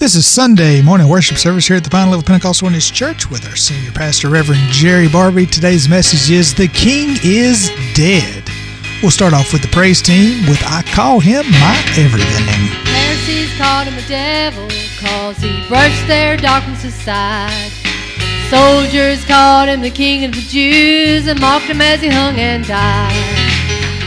This is Sunday morning worship service here at the Pine Level Pentecostal Witness Church with our senior pastor, Reverend Jerry Barbee. Today's message is The King is Dead. We'll start off with the praise team with I Call Him My Everything. Pharisees called him a devil cause he brushed their darkness aside. Soldiers called him the king of the Jews and mocked him as he hung and died.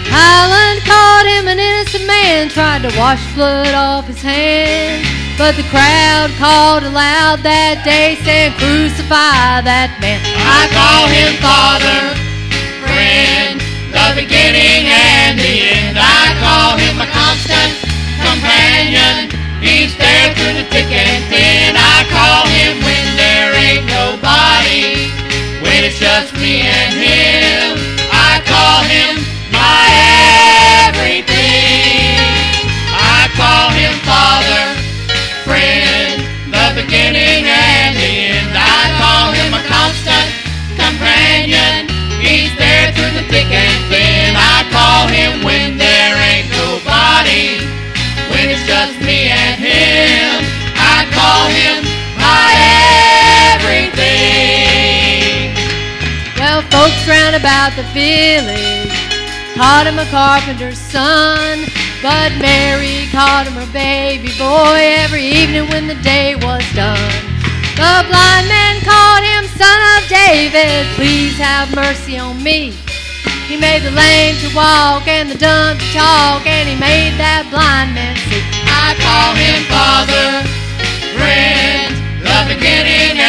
Pilate called him an innocent man, tried to wash blood off his hands. But the crowd called aloud that day, saying, Crucify that man. I call him Father, friend, the beginning and the end. I call him a constant companion. He's there through the thick and thin. I call him when there ain't nobody, when it's just me and him. I call him folks round about the village called him a carpenter's son. But Mary called him her baby boy every evening when the day was done. The blind man called him son of David, please have mercy on me. He made the lame to walk and the dumb to talk, and he made that blind man see. I call him Father, friend, the beginning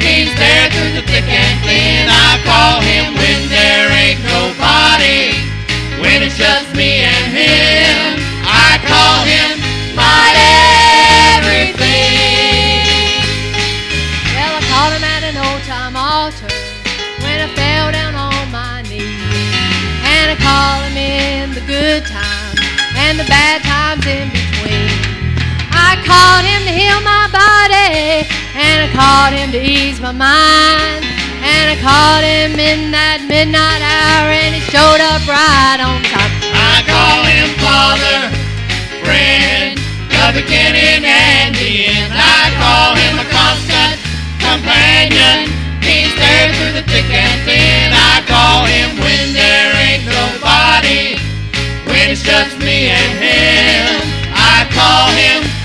He's there through the thick and thin. I call him when and I called him to ease my mind. And I called him in that midnight hour, and he showed up right on time. I call him Father, friend, the beginning and the end. I call him a constant companion. He's there through the thick and thin. I call him when there ain't nobody, when it's just me and him. I call him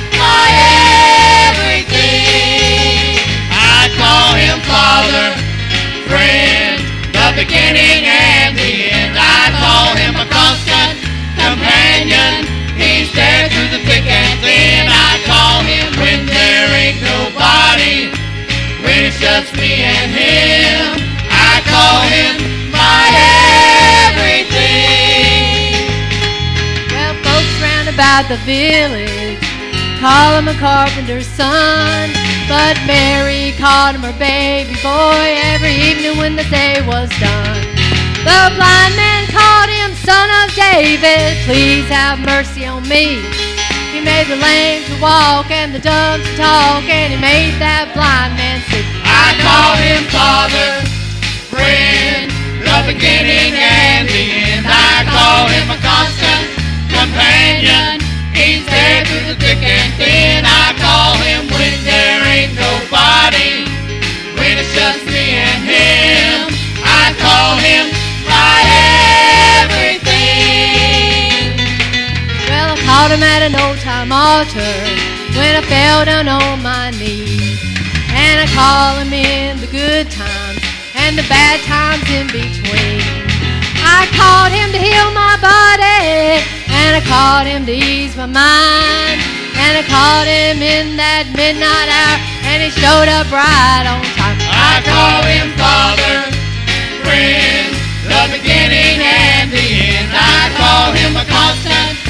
call him Father, friend, the beginning and the end. I call him a constant companion. He's there through the thick and thin. I call him when there ain't nobody, when it's just me and him. I call him my everything. Well, folks round about the village call him a carpenter's son. But Mary called him her baby boy every evening when the day was done. The blind man called him son of David, please have mercy on me. He made the lame to walk and the dumb to talk, and he made that blind man see. I call him Father, friend, the beginning and the end. I call him a constant companion. He's there through the thick and thin. I call him an old time altar when I fell down on my knees. And I call him in the good times and the bad times in between. I called him to heal my body, and I called him to ease my mind. And I called him in that midnight hour, and he showed up right on time. I call him Father, friend, the beginning and the end. I call him a constant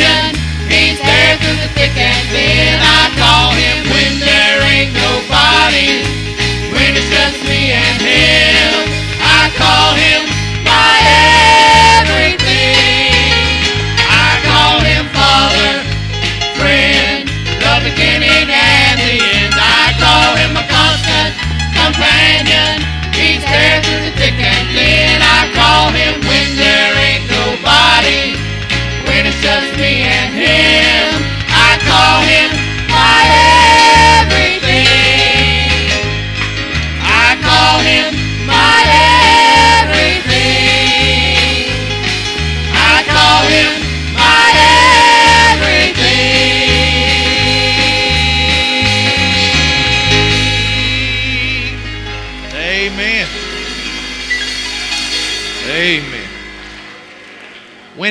companion. He's there through the thick and thin. I call him when there ain't nobody, when it's just me and him. I call him my everything.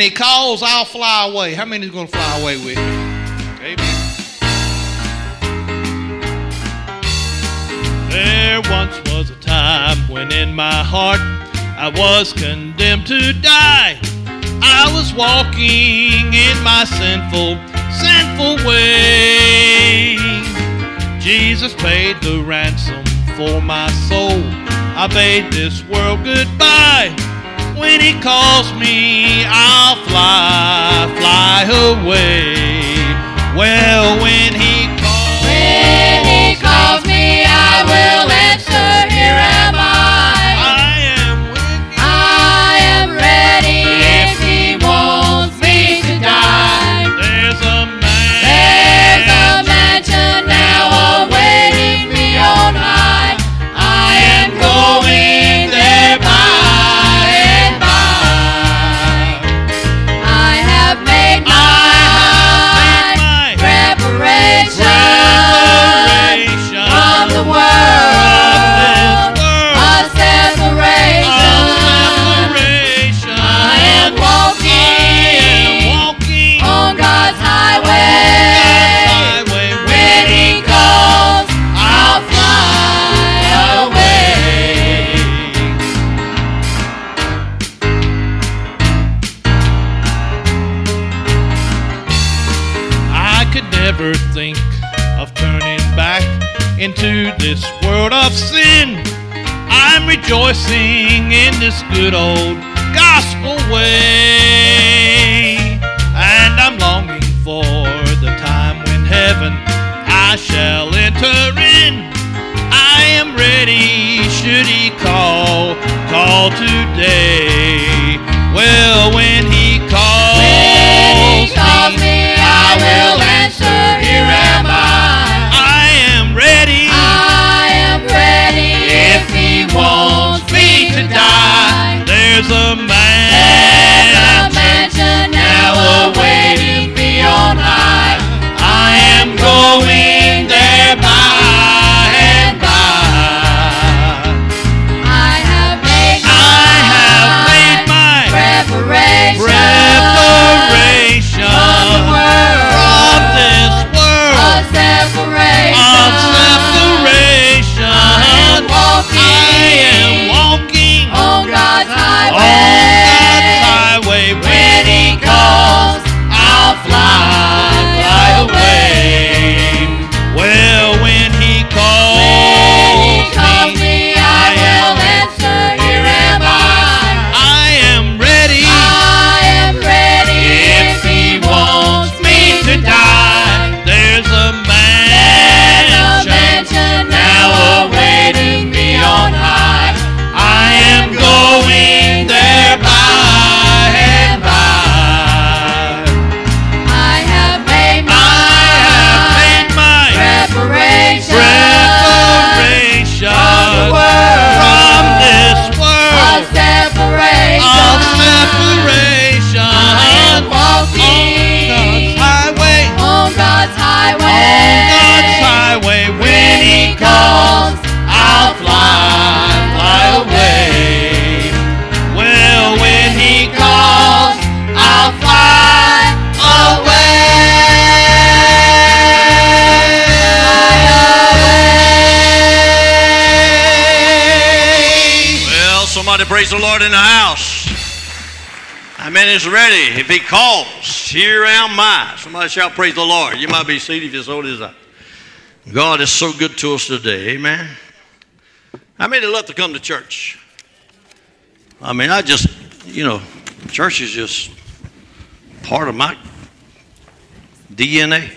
Calls, I'll fly away. How many is going to fly away with me? Amen. There once was a time when in my heart I was condemned to die. I was walking in my sinful, sinful way. Jesus paid the ransom for my soul. I bade this world goodbye. When he calls me, I'll fly, fly away. Well, when he calls, When he calls me, I will into this world of sin. I'm rejoicing in this good old gospel way. And I'm longing for the time when heaven I shall enter in. I am ready should he call, call today. Well, There's a fly praise the Lord in the house. Amen. Is ready. If He calls, here am I. Somebody shout, Praise the Lord. You might be seated if you so desire. God is so good to us today. Amen. I How many love to come to church? I mean, I just, you know, church is just part of my DNA.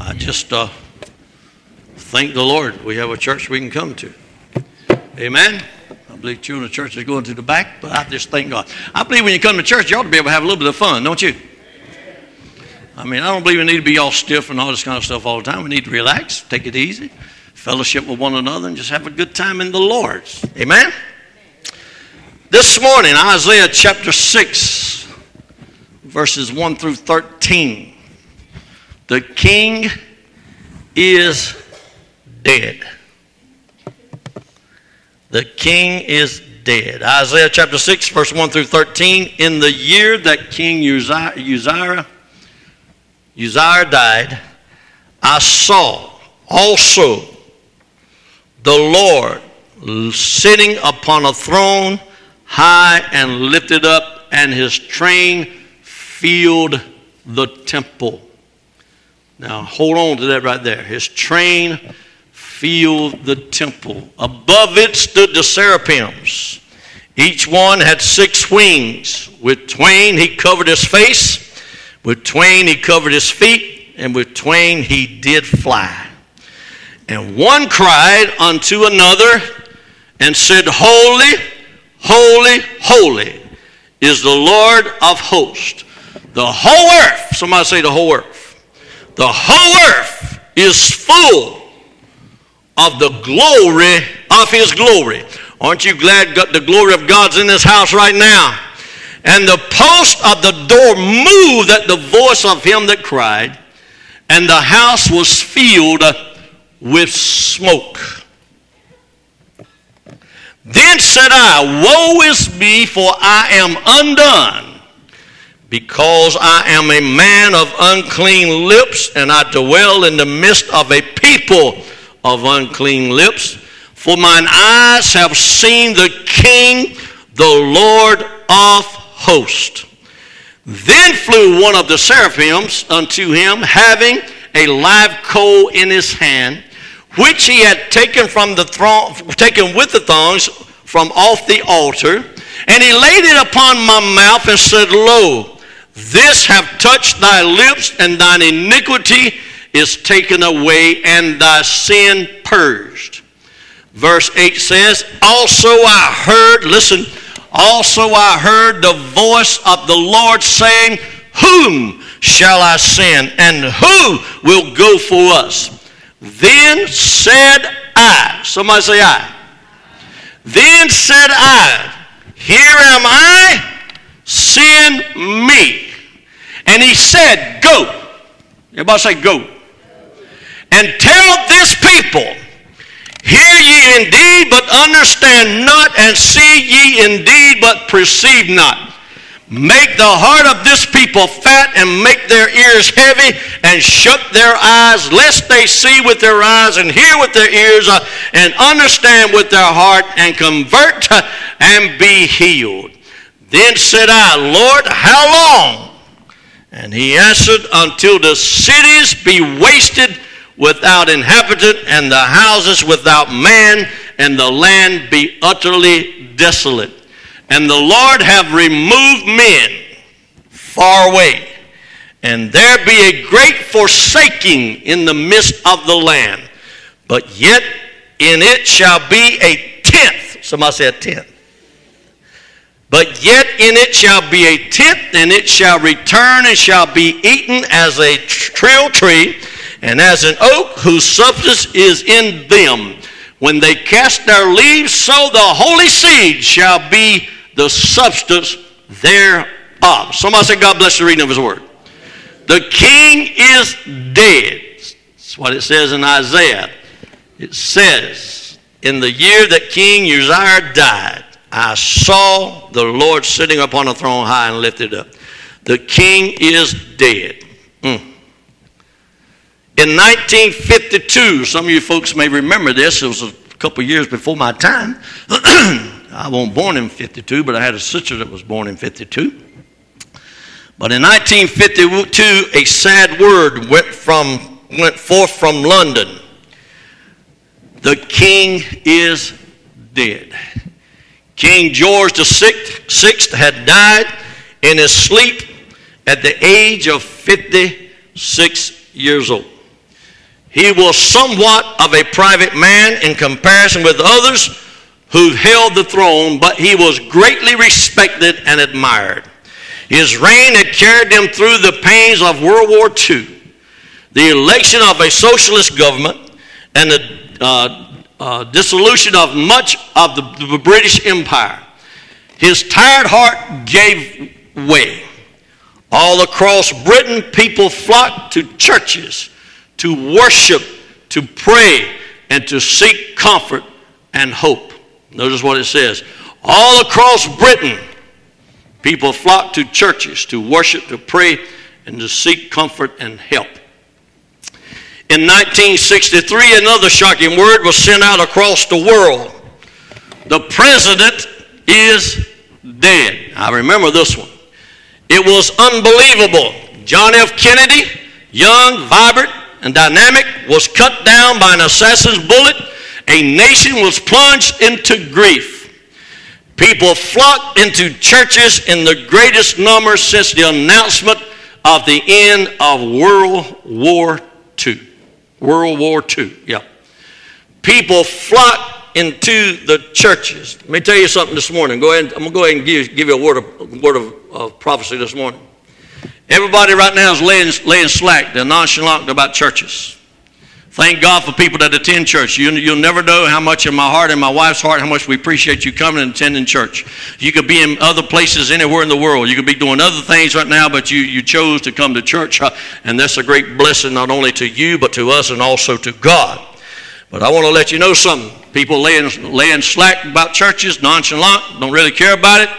I just uh, thank the Lord we have a church we can come to. Amen. I believe children of church is going to the back, but I just thank God. I believe when you come to church, you ought to be able to have a little bit of fun, don't you? I mean, I don't believe we need to be all stiff and all this kind of stuff all the time. We need to relax, take it easy, fellowship with one another, and just have a good time in the Lord. Amen. This morning, Isaiah chapter 6, verses 1 through 13. The king is dead. The king is dead. Isaiah chapter 6, verse 1 through 13. In the year that King Uzziah, Uzziah, died, I saw also the Lord sitting upon a throne high and lifted up, and his train filled the temple. Now, hold on to that right there. His train filled the temple. Above it stood the seraphims. Each one had six wings. With twain he covered his face, with twain he covered his feet, and with twain he did fly. And one cried unto another and said, Holy, holy, holy is the Lord of hosts. The whole earth, somebody say the whole earth, the whole earth is full of the glory of his glory. Aren't you glad the glory of God's in this house right now? And the post of the door moved at the voice of him that cried, and the house was filled with smoke. Then said I, Woe is me, for I am undone, because I am a man of unclean lips, and I dwell in the midst of a people of unclean lips. For mine eyes have seen the King, the Lord of hosts. Then flew one of the seraphims unto him, having a live coal in his hand, which he had taken from the throne, taken with the thongs from off the altar, and he laid it upon my mouth and said, Lo, this have touched thy lips, and thine iniquity is taken away, and thy sin purged. Verse 8 says, Also I heard, listen, also I heard the voice of the Lord saying, Whom shall I send, and who will go for us? Then said I, somebody say I. Then said I, Here am I, send me. And he said, Go. Everybody say, Go. And tell this people, Hear ye indeed, but understand not, and see ye indeed, but perceive not. Make the heart of this people fat and make their ears heavy and shut their eyes, lest they see with their eyes and hear with their ears uh, and understand with their heart and convert uh, and be healed. Then said I, Lord, how long? And he answered, Until the cities be wasted without inhabitant and the houses without man and the land be utterly desolate and the Lord have removed men far away, and there be a great forsaking in the midst of the land. But yet in it shall be a tenth. Somebody say a tenth. But yet in it shall be a tenth, and it shall return and shall be eaten as a teil tree, and as an oak whose substance is in them. When they cast their leaves, so the holy seed shall be the substance thereof. Somebody say, God bless the reading of his word. The king is dead. That's what it says in Isaiah. It says, In the year that King Uzziah died, I saw the Lord sitting upon a throne high and lifted up. The king is dead. Mm. In 1952, some of you folks may remember this, it was a couple years before my time. I wasn't born in 52, but I had a sister that was born in 52. But in 1952, a sad word went, from, went forth from London. The king is dead. King George VI had died in his sleep at the age of 56 years old. He was somewhat of a private man in comparison with others who held the throne, but he was greatly respected and admired. His reign had carried them through the pains of World War II, the election of a socialist government, and the uh, uh, dissolution of much of the, the British Empire. His tired heart gave way. All across Britain, people flocked to churches to worship, to pray, and to seek comfort and hope. Notice what it says. All across Britain, people flocked to churches to worship, to pray, and to seek comfort and help. In 1963, another shocking word was sent out across the world. The president is dead. I remember this one. It was unbelievable. John F. Kennedy, young, vibrant, and dynamic, was cut down by an assassin's bullet. A nation was plunged into grief. People flocked into churches in the greatest numbers since the announcement of the end of World War II. World War II, yeah. People flocked into the churches. Let me tell you something this morning. Go ahead. I'm gonna go ahead and give, give you a word of word of, of prophecy this morning. Everybody right now is laying, laying slack. They're nonchalant about churches. Thank God for people that attend church. You, you'll never know how much in my heart and my wife's heart, how much we appreciate you coming and attending church. You could be in other places anywhere in the world. You could be doing other things right now, but you, you chose to come to church. And that's a great blessing not only to you, but to us and also to God. But I want to let you know something. People laying, laying slack about churches, nonchalant, don't really care about it.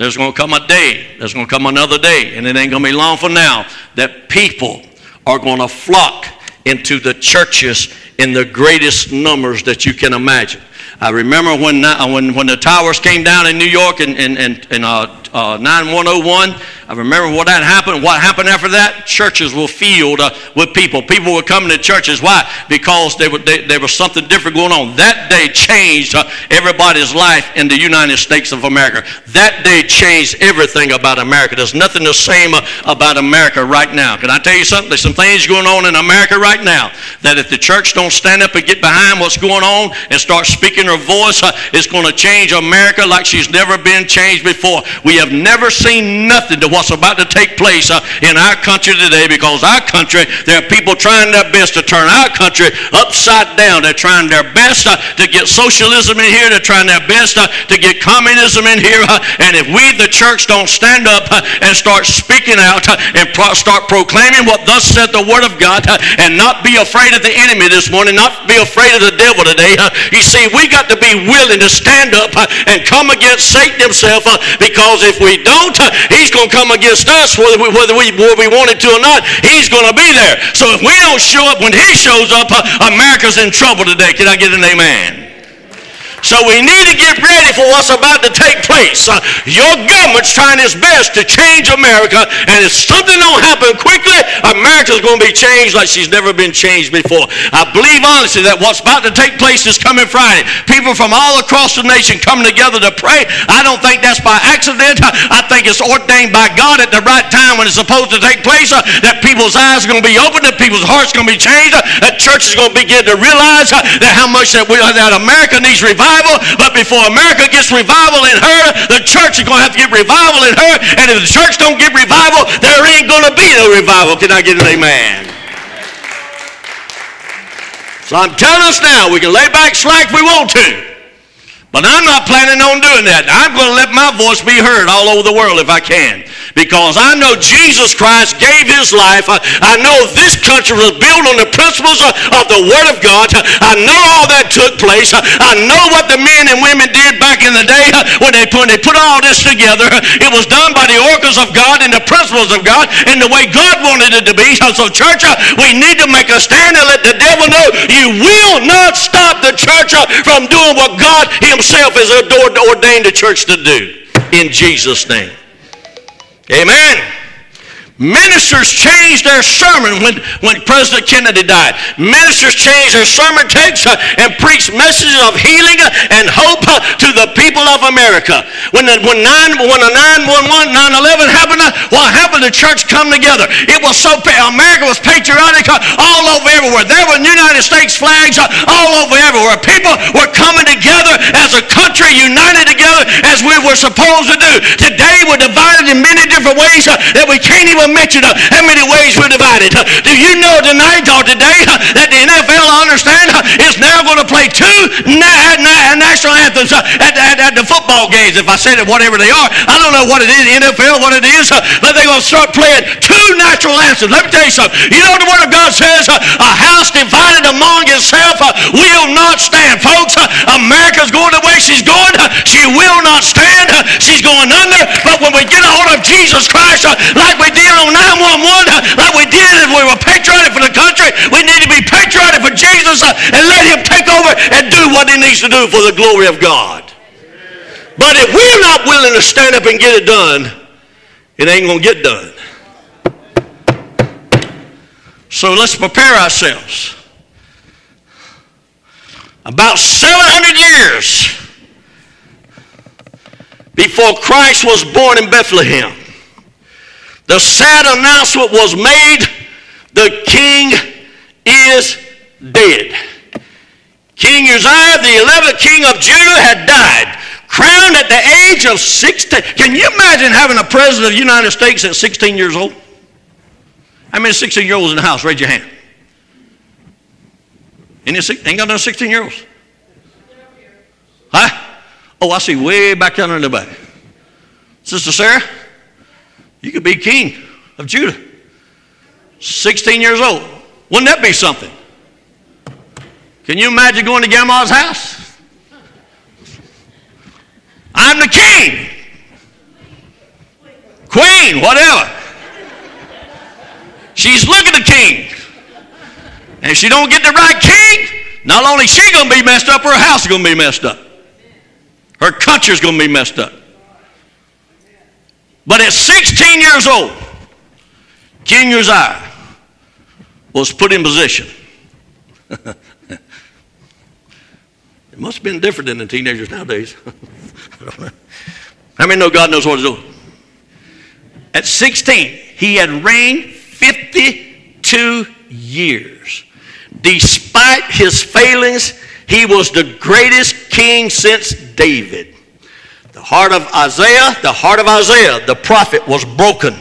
There's going to come a day, there's going to come another day, and it ain't going to be long from now, that people are going to flock into the churches in the greatest numbers that you can imagine. I remember when, when, when the towers came down in New York in, in, in, in uh, uh, 9101. I remember what that happened. What happened after that? Churches were filled uh, with people. People were coming to churches. Why? Because there, were, they, there was something different going on. That day changed uh, everybody's life in the United States of America. That day changed everything about America. There's nothing the same uh, about America right now. Can I tell you something? There's some things going on in America right now that if the church don't stand up and get behind what's going on and start speaking her voice, uh, it's going to change America like she's never been changed before. We have never seen nothing to what's about to take place uh, in our country today because our country, there are people trying their best to turn our country upside down. They're trying their best uh, to get socialism in here. They're trying their best to get communism in here. And if we, the church, don't stand up and start speaking out and pro- start proclaiming what thus said the Word of God and not be afraid of the enemy this morning, not be afraid of the devil today, you see, we got to be willing to stand up uh, and come against Satan himself uh, because if we don't, uh, he's going to come against us whether we, whether we, to or not. He's going to be there. So if we don't show up when he shows up, America's in trouble today. Can I get an amen? So we need to get ready for what's about to take place. Uh, your government's trying its best to change America, and if something don't happen quickly, America's going to be changed like she's never been changed before. I believe honestly that what's about to take place is coming Friday. People from all across the nation coming together to pray. I don't think that's by accident. I think it's ordained by God at the right time when it's supposed to take place. Uh, that people's eyes are going to be opened, that people's hearts are going to be changed, uh, that church is going to begin to realize uh, that how much that, we, that America needs revival revival, but before America gets revival in her, the church is going to have to get revival in her. And if the church don't get revival, there ain't going to be no revival. Can I get an amen? So I'm telling us now, we can lay back slack if we want to. But I'm not planning on doing that. I'm going to let my voice be heard all over the world if I can because I know Jesus Christ gave his life. I know this country was built on the principles of the Word of God. I know all that took place. I know what the men and women did back in the day uh, when they put, they put all this together. It was done by the oracles of God and the principles of God and the way God wanted it to be. So, church, uh, we need to make a stand and let the devil know you will not stop the church uh, from doing what God himself has ordained the church to do. In Jesus' name. Amen. Ministers changed their sermon when, when President Kennedy died. Ministers changed their sermon texts uh, and preached messages of healing and hope uh, to the people of America. When the, when, 9, when the 911, 9-11 happened, uh, what happened? The church come together. It was so, America was patriotic all over everywhere. There were United States flags all over everywhere. People were coming together as a country, united together as we were supposed to do. Today we're divided in many different ways that we can't even even mention uh, how many ways we're divided. Uh, do you know tonight or today uh, that the NFL, I understand, uh, is now going to play two na- na- national anthems uh, at, at, at the football games? If I said it, whatever they are, I don't know what it is, NFL, what it is, uh, but they're going to start playing two national anthems. Let me tell you something. You know what the Word of God says? A house divided among itself will not stand. Folks, America's going the way she's going. She will not stand. She's going under. But when we get a hold of Jesus Christ, like we did on 911, uh, like we did if we were patriotic for the country, we need to be patriotic for Jesus uh, and let him take over and do what he needs to do for the glory of God. But if we're not willing to stand up and get it done, it ain't going to get done. So let's prepare ourselves. About 700 years before Christ was born in Bethlehem, the sad announcement was made the king is dead. King Uzziah, the 11th king of Judah, had died, crowned at the age of 16. Can you imagine having a president of the United States at 16 years old? How many 16 year olds in the house? Raise your hand. Any, ain't got no 16 year olds? Huh? Oh, I see way back down in the back. Sister Sarah, you could be king of Judah. 16 years old. Wouldn't that be something? Can you imagine going to grandma's house? I'm the king. Queen, whatever. She's looking the king. And if she don't get the right king, not only she gonna be messed up, her house is gonna be messed up. Her country's gonna be messed up. But at 16 years old, King Uzziah was put in position. it must have been different than the teenagers nowadays. How many know God knows what to do? At 16, he had reigned 52 years. Despite his failings, he was the greatest king since David. The heart of Isaiah, the heart of Isaiah, the prophet, was broken.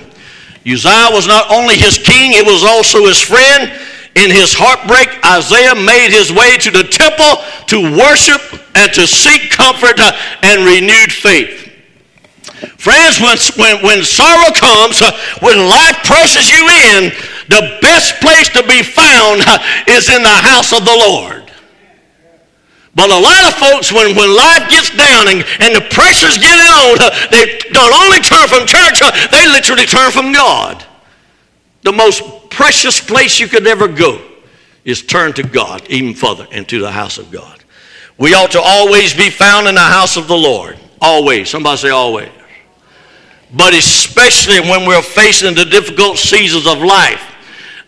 Uzziah was not only his king, it was also his friend. In his heartbreak, Isaiah made his way to the temple to worship and to seek comfort uh, and renewed faith. Friends, when, when, when sorrow comes, uh, when life presses you in, the best place to be found uh, is in the house of the Lord. But a lot of folks, when, when life gets down and, and the pressure's getting on, they don't only turn from church, uh, they literally turn from God. The most precious place you could ever go is turn to God, even further, into the house of God. We ought to always be found in the house of the Lord. Always. Somebody say always. But especially when we're facing the difficult seasons of life.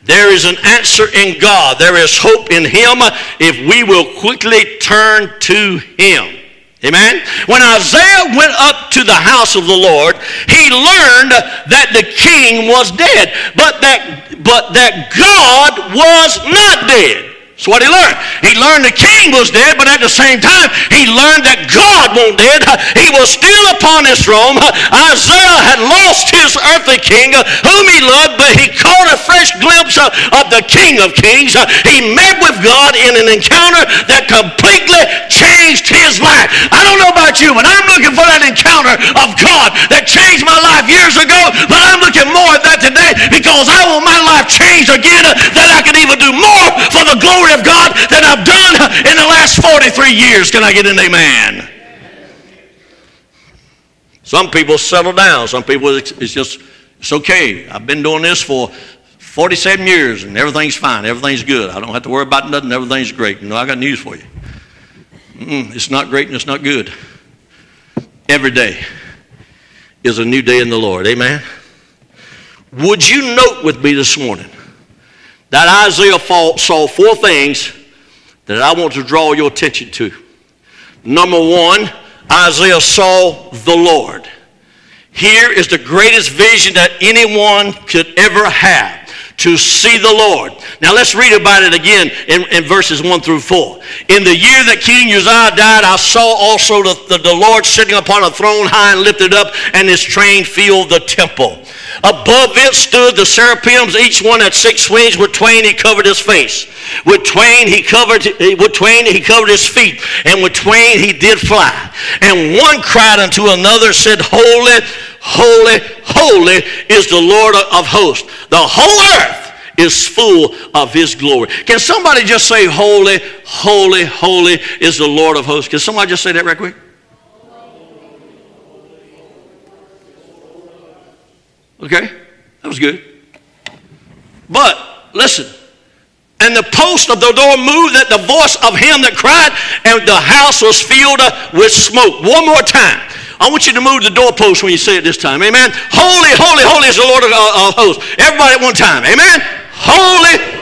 There is an answer in God. There is hope in Him if we will quickly turn to Him. Amen. When Isaiah went up to the house of the Lord, he learned that the king was dead, but that but that God was not dead. That's what he learned. He learned the king was dead, but at the same time, he learned that God wasn't dead. He was still upon his throne. Isaiah had lost his earthly king, whom he loved, but he caught a fresh glimpse of, the King of Kings. He met with God in an encounter that completely changed his life. I don't know about you, but I'm looking for that encounter of God that changed my life years ago, but I'm looking more at that today because I want my life changed again that I can even do more for the glory of God than I've done in the last 43 years. Can I get an amen? Some people settle down. Some people, it's, just, it's okay. I've been doing this for 47 years and everything's fine. Everything's good. I don't have to worry about nothing. Everything's great. Know, I got news for you. Mm-mm, it's not great and it's not good. Every day is a new day in the Lord. Amen. Would you note with me this morning that Isaiah saw four things that I want to draw your attention to? Number one, Isaiah saw the Lord. Here is the greatest vision that anyone could ever have to see the Lord. Now let's read about it again in, in, verses 1 through 4. In the year that King Uzziah died, I saw also the, the, the Lord sitting upon a throne high and lifted up, and his train filled the temple. Above it stood the seraphims, each one had six wings. With twain he covered his face. With twain he covered eh, with twain he covered his feet, and with twain he did fly. And one cried unto another, said, Holy, holy, holy is the Lord of hosts. The whole earth is full of his glory. Can somebody just say, Holy, holy, holy is the Lord of hosts? Can somebody just say that right quick? Okay, that was good. But listen, and the post of the door moved at the voice of him that cried, and the house was filled with smoke. One more time. I want you to move the doorpost when you say it this time. Amen. Holy, holy, holy is the Lord of, uh, of hosts. Everybody at one time. Amen. Holy,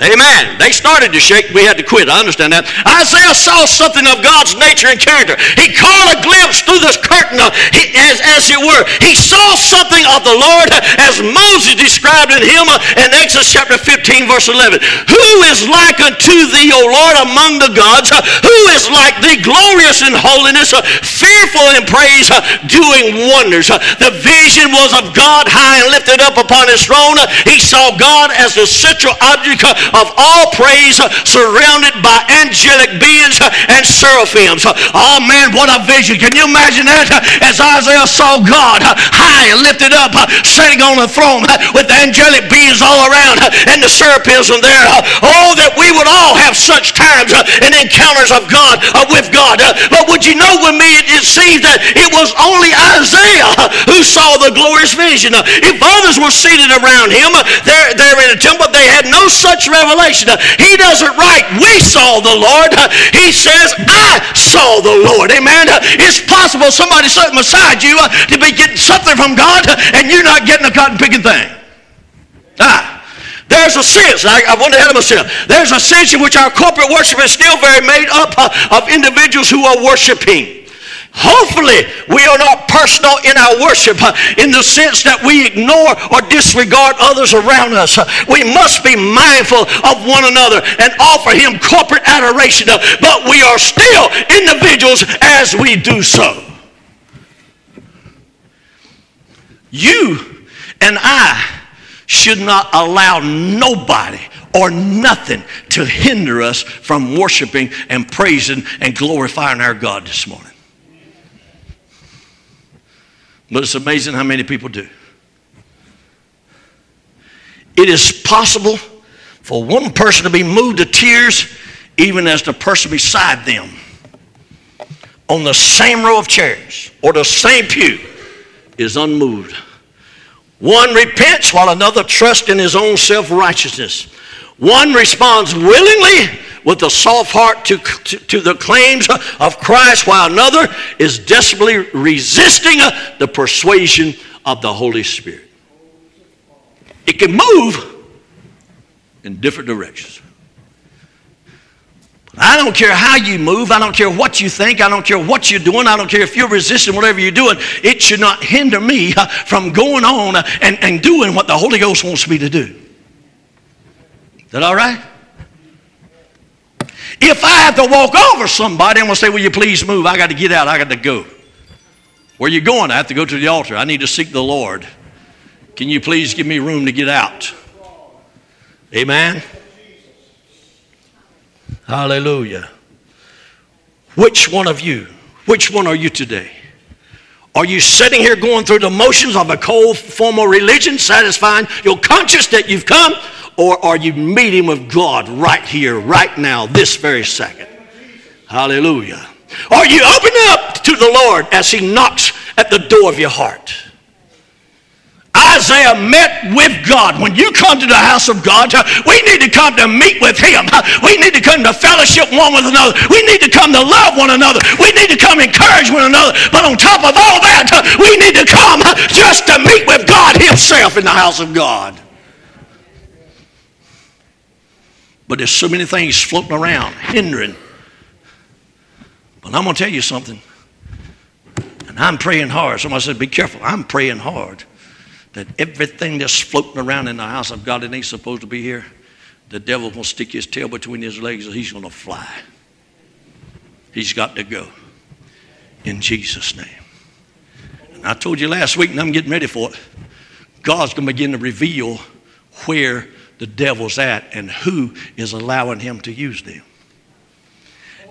Amen. They started to shake. We had to quit. I understand that. Isaiah saw something of God's nature and character. He caught a glimpse through this curtain, of, he, as, as it were. He saw something of the Lord as Moses described in him in Exodus chapter 15, verse 11. Who is like unto thee, O Lord, among the gods? Who is like thee, glorious in holiness, fearful in praise, doing wonders? The vision was of God high and lifted up upon his throne. He saw God as the central object of all praise, surrounded by angelic beings and seraphims. Oh man, what a vision. Can you imagine that? As Isaiah saw God high and lifted up, sitting on the throne with angelic beings all around and the seraphims there. Oh, that we would all have such times and encounters of God, uh, with God. But would you know with me, it seems that it was only Isaiah who saw the glorious vision. If others were seated around him, they're in a temple, they had no such revelation revelation. He doesn't write, we saw the Lord. He says, I saw the Lord. Amen. It's possible somebody sitting beside you to be getting something from God and you're not getting a cotton picking thing. Ah. There's a sense, I, I went ahead of myself. There's a sense in which our corporate worship is still very made up of individuals who are worshiping. Hopefully, we are not personal in our worship in the sense that we ignore or disregard others around us. We must be mindful of one another and offer Him corporate adoration, but we are still individuals as we do so. You and I should not allow nobody or nothing to hinder us from worshiping and praising and glorifying our God this morning. But it's amazing how many people do. It is possible for one person to be moved to tears even as the person beside them on the same row of chairs or the same pew is unmoved. One repents while another trusts in his own self righteousness. One responds willingly with a soft heart to, to, to, the claims of Christ, while another is desperately resisting uh, the persuasion of the Holy Spirit. It can move in different directions. I don't care how you move. I don't care what you think. I don't care what you're doing. I don't care if you're resisting whatever you're doing. It should not hinder me uh, from going on uh, and, and doing what the Holy Ghost wants me to do. Is that all right? If I have to walk over somebody, I'm going to say, Will you please move? I got to get out. I got to go. Where are you going? I have to go to the altar. I need to seek the Lord. Can you please give me room to get out? Amen. Hallelujah. Which one of you, which one are you today? Are you sitting here going through the motions of a cold formal religion, satisfying your conscience that you've come? Or are you meeting with God right here, right now, this very second? Hallelujah. Are you open up to the Lord as He knocks at the door of your heart? Isaiah met with God. When you come to the house of God, we need to come to meet with Him. We need to come to fellowship one with another. We need to come to love one another. We need to come encourage one another. But on top of all that, we need to come just to meet with God Himself in the house of God. But there's so many things floating around, hindering. But I'm going to tell you something. And I'm praying hard. Somebody said, Be careful. I'm praying hard that everything that's floating around in the house of God that ain't supposed to be here, the devil will stick his tail between his legs and he's going to fly. He's got to go. In Jesus' name. And I told you last week, and I'm getting ready for it. God's going to begin to reveal where the devil's at and who is allowing him to use them.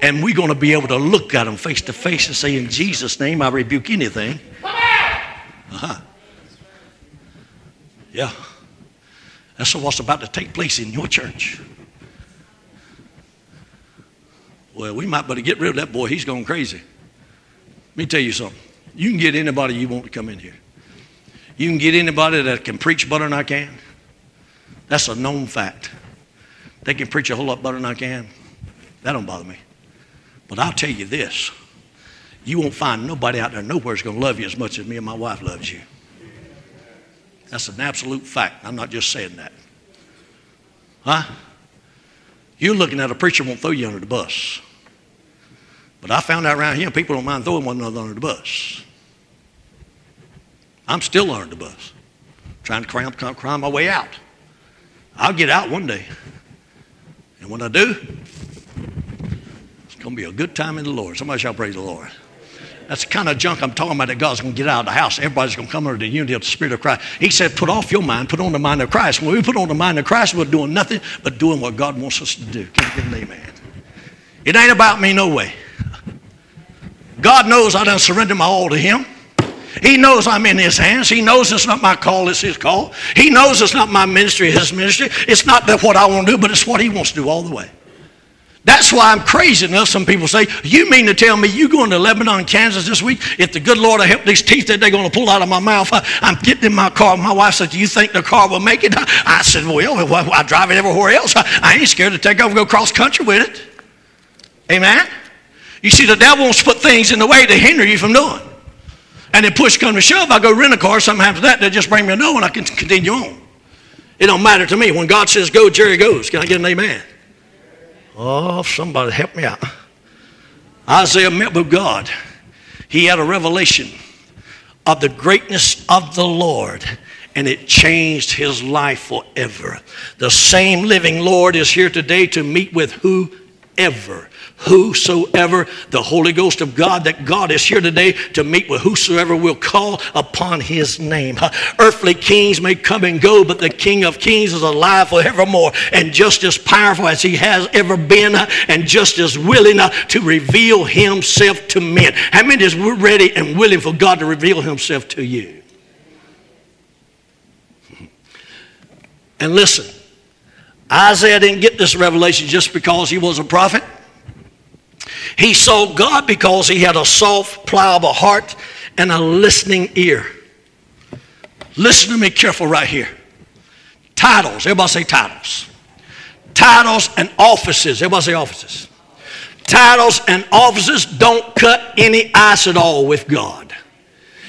And we're going to be able to look at them face to face and say, In Jesus' name, I rebuke anything. Uh-huh. Yeah. That's what's about to take place in your church. Well, we might better get rid of that boy. He's going crazy. Let me tell you something. You can get anybody you want to come in here. You can get anybody that can preach better than I can. That's a known fact. They can preach a whole lot better than I can. That don't bother me. But I'll tell you this you won't find nobody out there nowhere's going to love you as much as me and my wife loves you. That's an absolute fact. I'm not just saying that. Huh? You're looking at a preacher won't throw you under the bus. But I found out around here people don't mind throwing one another under the bus. I'm still under the bus, trying to cram, climb my way out. I'll get out one day. And when I do, it's going to be a good time in the Lord. Somebody shall praise the Lord. That's the kind of junk I'm talking about that God's going to get out of the house. Everybody's going to come under the unity of the Spirit of Christ. He said, put off your mind, put on the mind of Christ. When we put on the mind of Christ, we're doing nothing but doing what God wants us to do. Can you give an amen? It ain't about me, no way. God knows I done surrendered my all to Him. He knows I'm in His hands. He knows it's not my call, it's His call. He knows it's not my ministry, His ministry. It's not what I want to do, but it's what He wants to do all the way. That's why I'm crazy enough. Some people say, You mean to tell me you going to Lebanon, Kansas this week? If the good Lord will help these teeth that they're going to pull out of my mouth, I, am getting in my car. My wife said, Do you think the car will make it? I said, Well, I drive it everywhere else. I ain't scared to take off and go cross country with it. Amen? You see, the devil wants to put things in the way to hinder you from doing. And then push come to shove, I go rent a car. Something happens to that, they just bring me a no and I can continue on. It don't matter to me. When God says go, Jerry goes. Can I get an amen? Oh, somebody help me out. Isaiah met with God. He had a revelation of the greatness of the Lord, and it changed his life forever. The same living Lord is here today to meet with whoever whosoever, the Holy Ghost of God, that God is here today to meet with whosoever will call upon his name. Earthly kings may come and go, but the King of Kings is alive forevermore and just as powerful as he has ever been and just as willing to reveal himself to men. How many is ready and willing for God to reveal himself to you? And listen, Isaiah didn't get this revelation just because he was a prophet. He saw God because he had a soft, pliable heart and a listening ear. Listen to me careful right here. Titles, everybody say titles. Titles and offices, everybody say offices. Titles and offices don't cut any ice at all with God.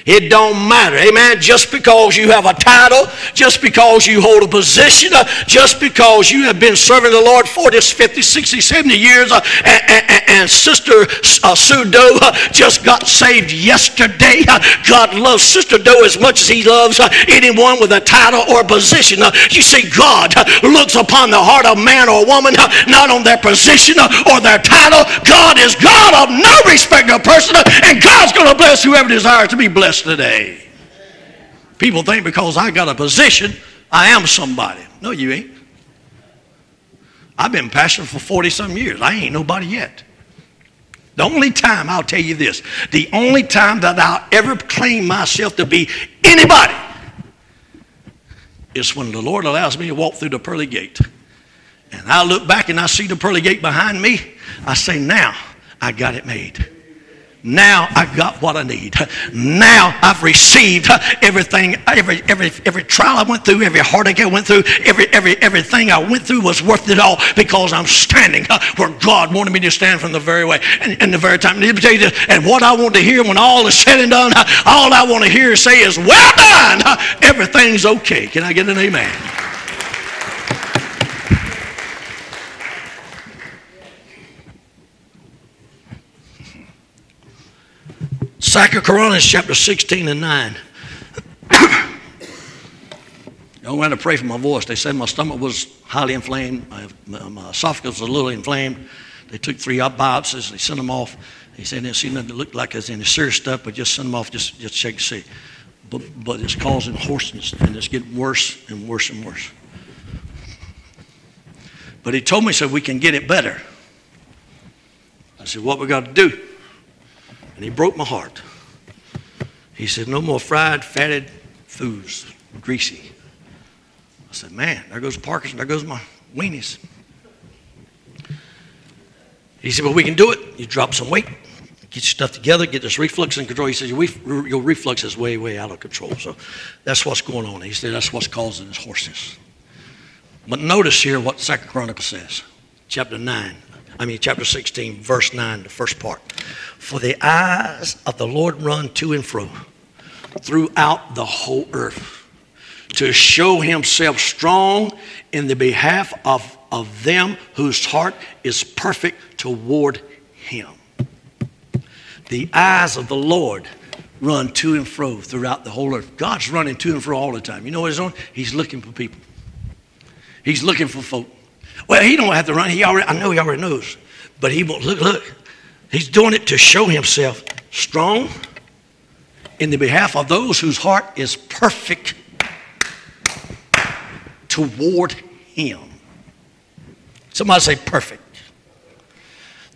It don't matter. Amen. Just because you have a title, just because you hold a position, uh, just because you have been serving the Lord 40, 50, 60, 70 years, uh, and, and, and, Sister uh, Sue Doe uh, just got saved yesterday. Uh, God loves Sister Doe as much as he loves uh, anyone with a title or a position. you see, God looks upon the heart of man or woman, not on their position or their title. God is God of no respect of person, and God's going to bless whoever desires to be blessed today. People think because I got a position, I am somebody. No, you ain't. I've been pastor for 40 some years. I ain't nobody yet. The only time, I'll tell you this, the only time that I'll ever claim myself to be anybody is when the Lord allows me to walk through the pearly gate. And I look back and I see the pearly gate behind me. I say, now I got it made. Now I've got what I need. Now I've received everything, every every every trial I went through, every heartache I went through, every every everything I went through was worth it all because I'm standing where God wanted me to stand from the very way and, and the very time. Let me tell you this, and what I want to hear when all is said and done, all I want to hear say is, "Well done." Everything's okay. Can I get an amen? Second Corinthians chapter 16 and 9. Don't want to pray for my voice. They said my stomach was highly inflamed. My, my esophagus was a little inflamed. They took three biopsies. They sent them off. He said, I didn't see nothing that looked like there's any serious stuff, but just send them off, just, just check to see. But, but it's causing hoarseness, and it's getting worse and worse and worse. But he told me, he said, we can get it better. I said, what we got to do? And he broke my heart. He said, no more fried, fatted foods, greasy. I said, man, there goes Parkinson, there goes my weenies. He said, well, we can do it. You drop some weight, get your stuff together, get this reflux in control. He said, your, your reflux is way, way out of control. So that's what's going on. He said, that's what's causing this hoarseness. But notice here what Second Chronicles says, chapter 9. I mean, chapter 16, verse 9, the first part. For the eyes of the Lord run to and fro throughout the whole earth to show himself strong in the behalf of, of them whose heart is perfect toward him. The eyes of the Lord run to and fro throughout the whole earth. God's running to and fro all the time. You know what he's doing? He's looking for people. He's looking for folk. Well, he don't have to run. He already, I know he already knows. But he won't look, look. He's doing it to show himself strong in the behalf of those whose heart is perfect toward him. Somebody say perfect.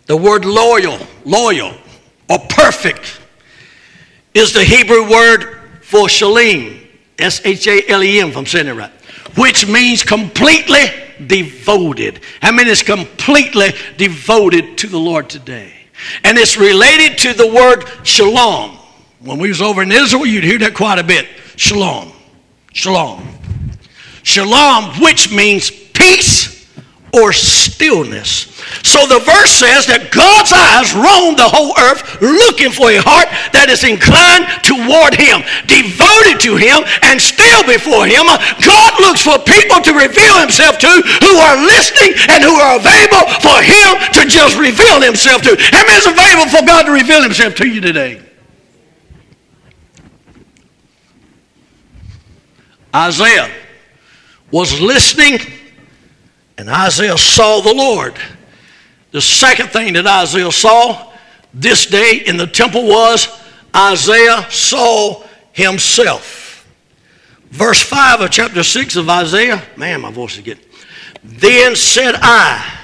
The word loyal, loyal, or perfect is the Hebrew word for shalem, S H A L E M, if I'm saying it right, which means completely devoted. How many is completely devoted to the Lord today? And it's related to the word shalom. When we was over in Israel, you'd hear that quite a bit. Shalom. Shalom. Shalom, which means peace or stillness. So the verse says that God's eyes roam the whole earth looking for a heart that is inclined toward Him, devoted to Him, and still before Him. God looks for people to reveal Himself to who are listening and who are available for Him to just reveal Himself to. How many is available for God to reveal Himself to you today? Isaiah was listening and Isaiah saw the Lord. The second thing that Isaiah saw this day in the temple was Isaiah saw himself. Verse 5 of chapter 6 of Isaiah, man, my voice is getting. Then said I,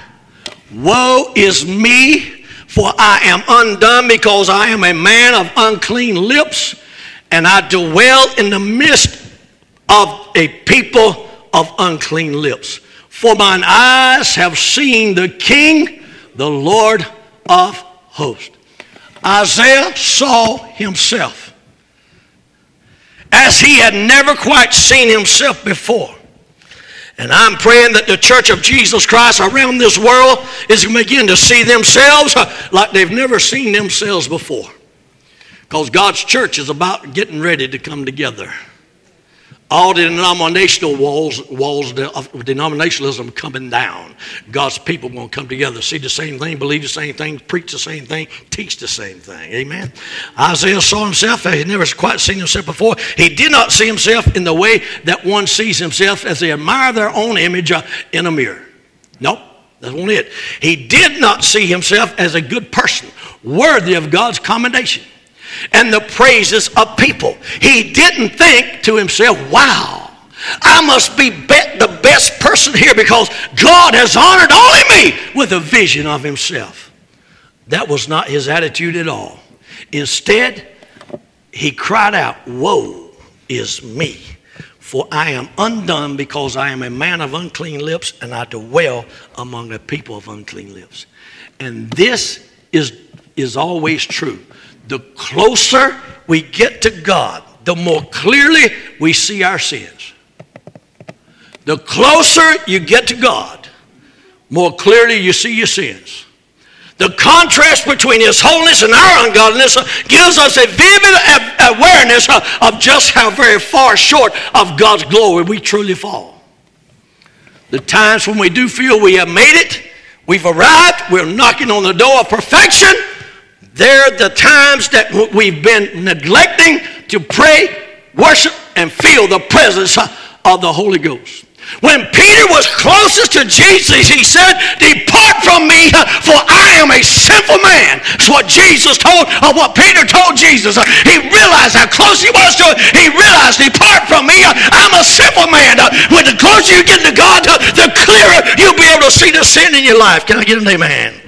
Woe is me, for I am undone because I am a man of unclean lips, and I dwell in the midst of a people of unclean lips. For mine eyes have seen the King, the Lord of hosts. Isaiah saw himself as he had never quite seen himself before. And I'm praying that the church of Jesus Christ around this world is going to begin to see themselves uh, like they've never seen themselves before. Because God's church is about getting ready to come together all the denominational walls, walls of denominationalism coming down. God's people won't come together, see the same thing, believe the same thing, preach the same thing, teach the same thing. Amen. Isaiah saw himself, he never quite seen himself before. He did not see himself in the way that one sees himself as they admire their own image uh, in a mirror. Nope. That's not it. He did not see himself as a good person, worthy of God's commendation and the praises of people. He didn't think to himself, wow, I must be, the best person here because God has honored only me with a vision of himself. That was not his attitude at all. Instead, he cried out, Woe is me, for I am undone because I am a man of unclean lips and I dwell among a people of unclean lips. And this is, is always true the closer we get to God, the more clearly we see our sins. The closer you get to God, more clearly you see your sins. The contrast between His holiness and our ungodliness gives us a vivid awareness of just how very far short of God's glory we truly fall. The times when we do feel we have made it, we've arrived, we're knocking on the door of perfection, they're the times that we've been neglecting to pray, worship, and feel the presence of the Holy Ghost. When Peter was closest to Jesus, he said, Depart from me, for I am a sinful man. That's what Jesus told, or what Peter told Jesus. Uh, he realized how close he was to it. He realized, Depart from me, uh, I'm a sinful man. When the closer you get to God, the clearer you'll be able to see the sin in your life. Can I get an amen?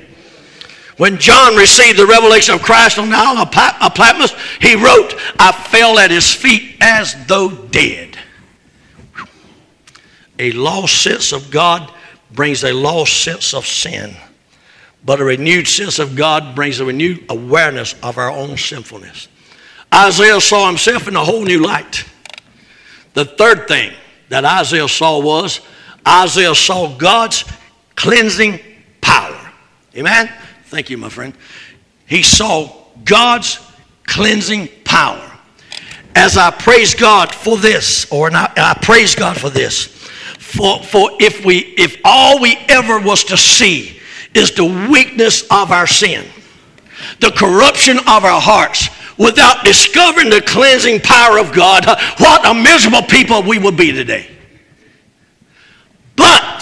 When John received the revelation of Christ on the island of Patmos, he wrote, I fell at his feet as though dead. A lost sense of God brings a lost sense of sin, but a renewed sense of God brings a renewed awareness of our own sinfulness. Isaiah saw himself in a whole new light. The third thing that Isaiah saw was Isaiah saw God's cleansing power. Amen? Thank you, my friend. He saw God's cleansing power. As I praise God for this, or not, I praise God for this, for, for if we if all we ever was to see is the weakness of our sin, the corruption of our hearts, without discovering the cleansing power of God, what a miserable people we would be today. But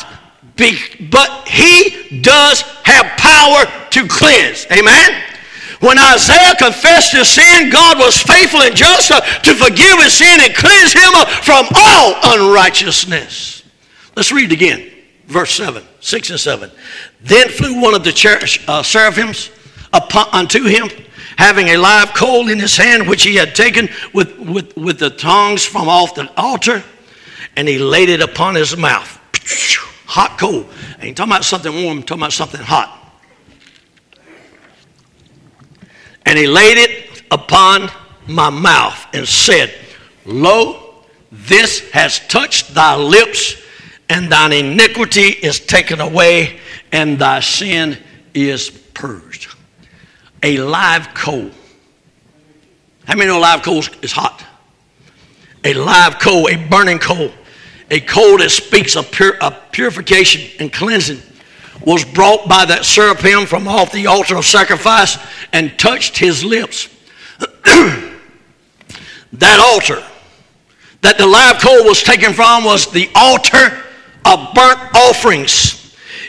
be, but he does have power to cleanse. Amen. When Isaiah confessed his sin, God was faithful and just to forgive his sin and cleanse him from all unrighteousness. Let's read again. Verse 7, 6 and 7. Then flew one of the cher- uh, seraphims upon, unto him, having a live coal in his hand, which he had taken with, with, with the tongs from off the altar, and he laid it upon his mouth. Hot coal. I ain't talking about something warm, I'm talking about something hot. And he laid it upon my mouth and said, Lo, this has touched thy lips and thine iniquity is taken away, and thy sin is purged. A live coal. How many know live coal is hot? A live coal, a burning coal, a coal that speaks of, pur- of purification and cleansing, was brought by that seraphim from off the altar of sacrifice and touched his lips. that altar that the live coal was taken from was the altar of burnt offerings.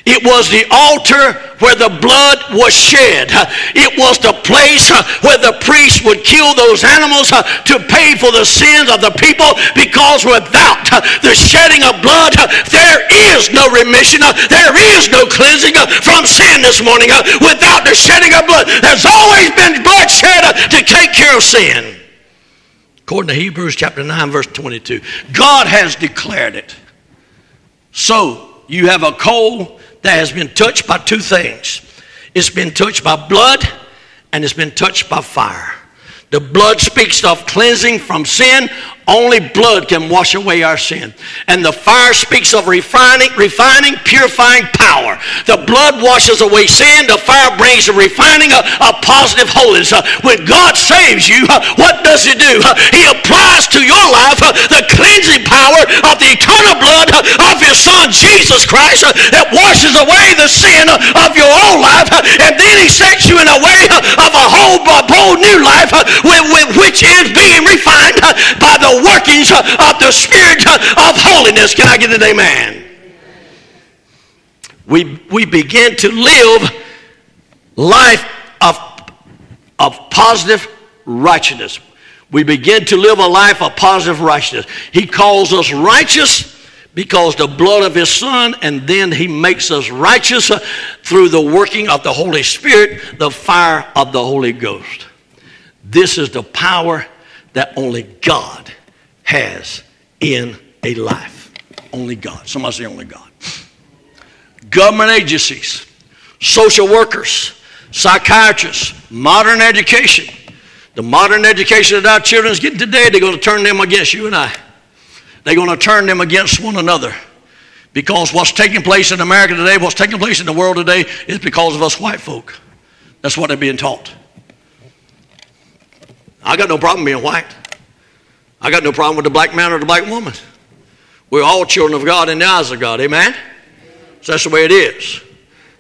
It was the altar where the blood was shed. It was the place uh, where the priest would kill those animals uh, to pay for the sins of the people because without uh, the shedding of blood, there is no remission. There is no cleansing from sin this morning. Without the shedding of blood, there's always been blood shed to take care of sin. According to Hebrews chapter 9, verse 22, God has declared it. So you have a coal that has been touched by two things it's been touched by blood and it's been touched by fire. The blood speaks of cleansing from sin. Only blood can wash away our sin. And the fire speaks of refining, refining, purifying power. The blood washes away sin. The fire brings the refining of, of positive holiness. Uh, when God saves you, uh, what does He do? Uh, he applies to your life uh, the cleansing power of the eternal blood uh, of His Son Jesus Christ uh, that washes away the sin of your own life. and then He sets you in a way of a whole, whole new life, which is being refined by the workings of the Spirit of holiness. Can I get an amen? We, we begin to live life of, of positive righteousness. We begin to live a life of positive righteousness. He calls us righteous because the blood of his son and then he makes us righteous through the working of the holy spirit the fire of the holy ghost this is the power that only god has in a life. Only God. Somebody say only God. Government agencies, social workers, psychiatrists, modern education. The modern education that our children is getting today, they're going to turn them against you and I. They're going to turn them against one another. Because what's taking place in America today, what's taking place in the world today, is because of us white folk. That's what they're being taught. I got no problem being white. I got no problem with the black man or the black woman. We're all children of God in the eyes of God. Amen? So that's the way it is.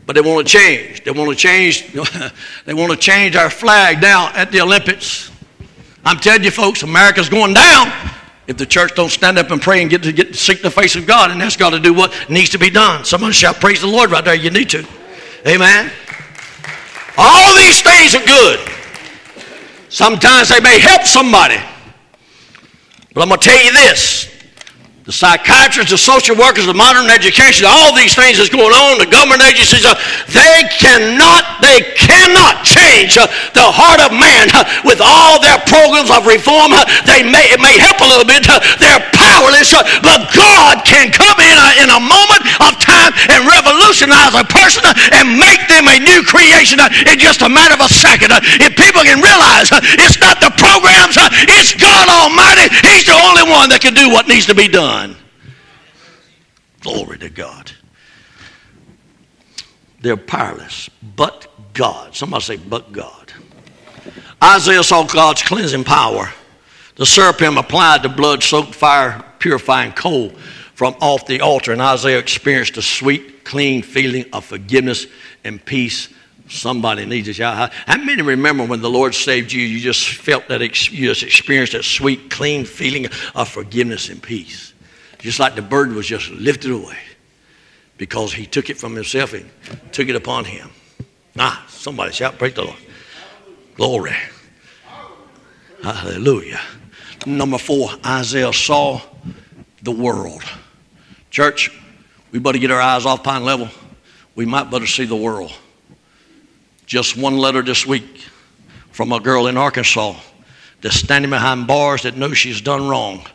But they want to change. They want to change. they want to change our flag now at the Olympics. I'm telling you, folks, America's going down. if the church don't stand up and pray and get to get seek the face of God, and that's got to do what needs to be done. Someone shout, praise the Lord right there. You need to. Amen. All these things are good. Sometimes they may help somebody. But I'm going to tell you this the psychiatrists, the social workers, the modern education, all these things that's going on, the government agencies, uh, they cannot, they cannot change uh, the heart of man uh, with all their programs of reform. Uh, they may, it may help a little bit. uh, they're powerless, uh, but God can come in in a moment of time and revolutionize a person and make them a new creation in just a matter of a second. If people can realize it's not the programs, it's God Almighty. He's the only one that can do what needs to be done. Glory to God. They're powerless, but God. Somebody say, but God. Isaiah saw God's cleansing power. The seraphim applied the blood soaked fire purifying coal from off the altar, and Isaiah experienced a sweet, clean feeling of forgiveness and peace. Somebody needs it. How many remember when the Lord saved you, you just felt that, you just experienced that sweet, clean feeling of forgiveness and peace? Just like the burden was just lifted away because he took it from himself and took it upon him. Ah, somebody shout, praise the Lord. Glory. Hallelujah. Number four, Isaiah saw the world. Church, we better get our eyes off Pine Level. We might better see the world. Just one letter this week from a girl in Arkansas that's standing behind bars that knows she's done wrong.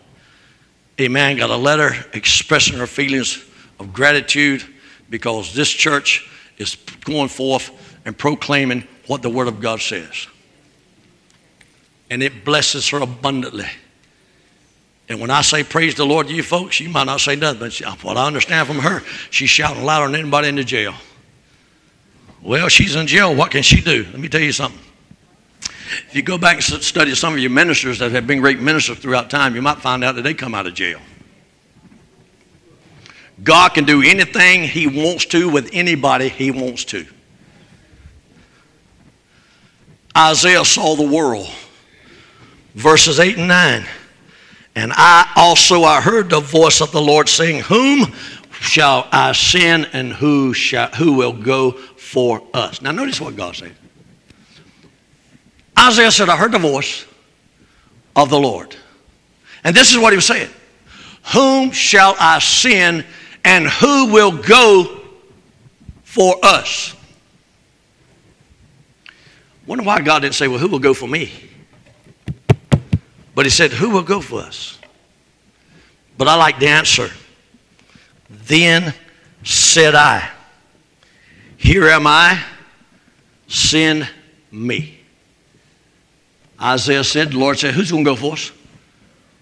Amen. Got a letter expressing her feelings of gratitude because this church is going forth and proclaiming what the Word of God says. And it blesses her abundantly. And when I say praise the Lord to you folks, you might not say nothing, but what I understand from her, she's shouting louder than anybody in the jail. Well, she's in jail. What can she do? Let me tell you something. If you go back and study some of your ministers that have been great ministers throughout time, you might find out that they come out of jail. God can do anything He wants to with anybody He wants to. Isaiah saw the world. Verses 8 and 9. And I also I heard the voice of the Lord saying, Whom shall I send and who shall who will go for us? Now notice what God said. Isaiah said, I heard the voice of the Lord. And this is what he was saying. Whom shall I send and who will go for us? Wonder why God didn't say, Well, who will go for me? But he said, Who will go for us? But I like the answer. Then said I, Here am I, send me. Isaiah said, The Lord said, Who's going to go for us?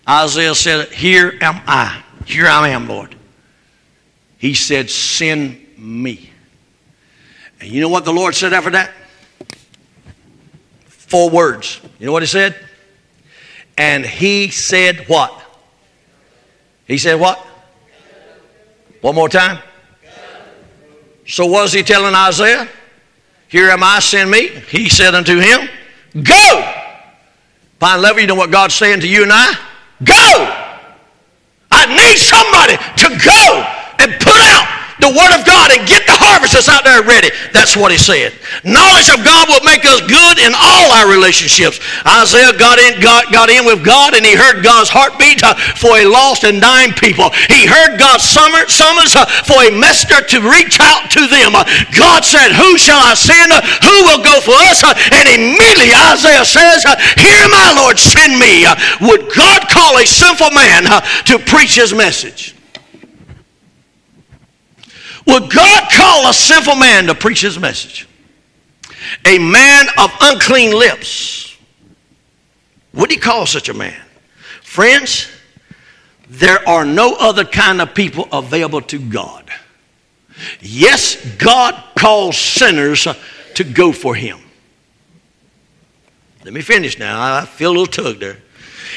Isaiah said, Here am I. Here I am, Lord. He said, Send me. And you know what the Lord said after that? Four words. You know what he said? And he said what? He said what? One more time. So was he telling Isaiah? Here am I, send me. He said unto him, Go. Pine Level, you know what God's saying to you and I? Go. I need somebody to go and put out the Word of God and get the harvest that's out there ready. That's what he said. Knowledge of God will make us good in all our relationships. Isaiah got in, got, got in with God and he heard God's heartbeat uh, for a lost and dying people. He heard God's summer, summons uh, for a messenger to reach out to them. Uh, God said, Who shall I send? Who will go for us? And immediately Isaiah says, Here, my Lord, send me. Would God call a sinful man to preach his message? Would God call a sinful man to preach his message? A man of unclean lips. Would he call such a man? Friends, there are no other kind of people available to God. Yes, God calls sinners to go for him. Let me finish now. I feel a little tug there.